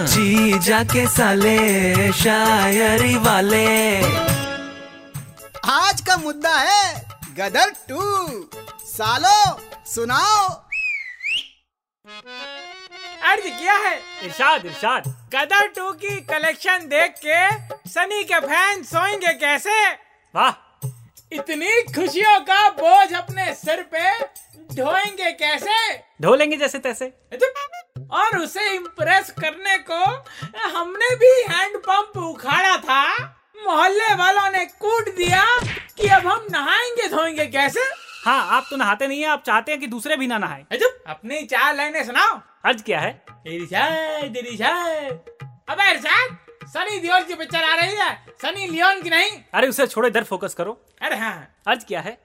जी जाके साले शायरी वाले। आज का मुद्दा है गदर टू। सालो सुनाओ। अर्ज़ किया है। इरशाद इरशाद। गदर टू की कलेक्शन देख के सनी के फ़ैन सोएँगे कैसे? वाह। इतनी खुशियों का बोझ अपने सिर पे ढोएँगे कैसे? ढो लेंगे जैसे तैसे। और उसे इम्प्रेस करने को हमने भी हैंड पंप उखाड़ा था। मोहल्ले वालों ने कूट दिया कि अब हम नहाएँगे धोएँगे कैसे? हाँ आप तो नहाते नहीं है आप चाहते हैं कि दूसरे भी ना नहाए। अजब अपनी चार लाइनें सुनाओ। अर्ज़ क्या है? इरशाद इरशाद अबे इरशाद सनी दियोल की पिक्चर आ रही है सनी लियोन की नहीं। अरे उसे छोड़ो इधर फोकस करो। अरे हाँ। अर्ज़ क्या है?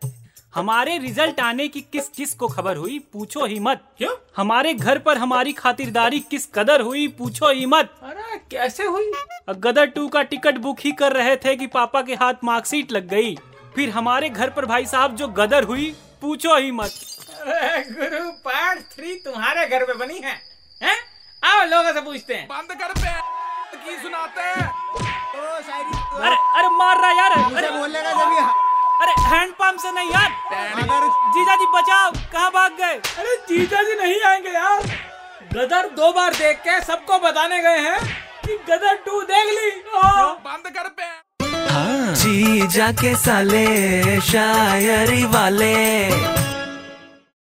हमारे रिज़ल्ट आने की किस किस को खबर हुई पूछो ही मत। क्यों? हमारे घर पर हमारी खातिरदारी किस कदर हुई पूछो ही मत। अरे कैसे हुई? गदर टू का टिकट बुक ही कर रहे थे कि पापा के हाथ मार्कशीट लग गई। फिर हमारे घर पर भाई साहब जो गदर हुई पूछो ही मत। गुरु पार्ट थ्री तुम्हारे घर पे बनी है हैं? आओ लोगों से पूछते हैं। बंद कर पे की सुनाते हैं? अरे अरे मार रहा यार। अरे। बोलने का जब पंप से नहीं यार। अगर जीजा जी बचाओ कहाँ भाग गए? अरे जीजा जी नहीं आएँगे यार। गदर दो बार देख के सबको बताने गए हैं कि गदर टू देख ली। ओ, बंद कर पे। हाँ। जीजा के साले शायरी वाले।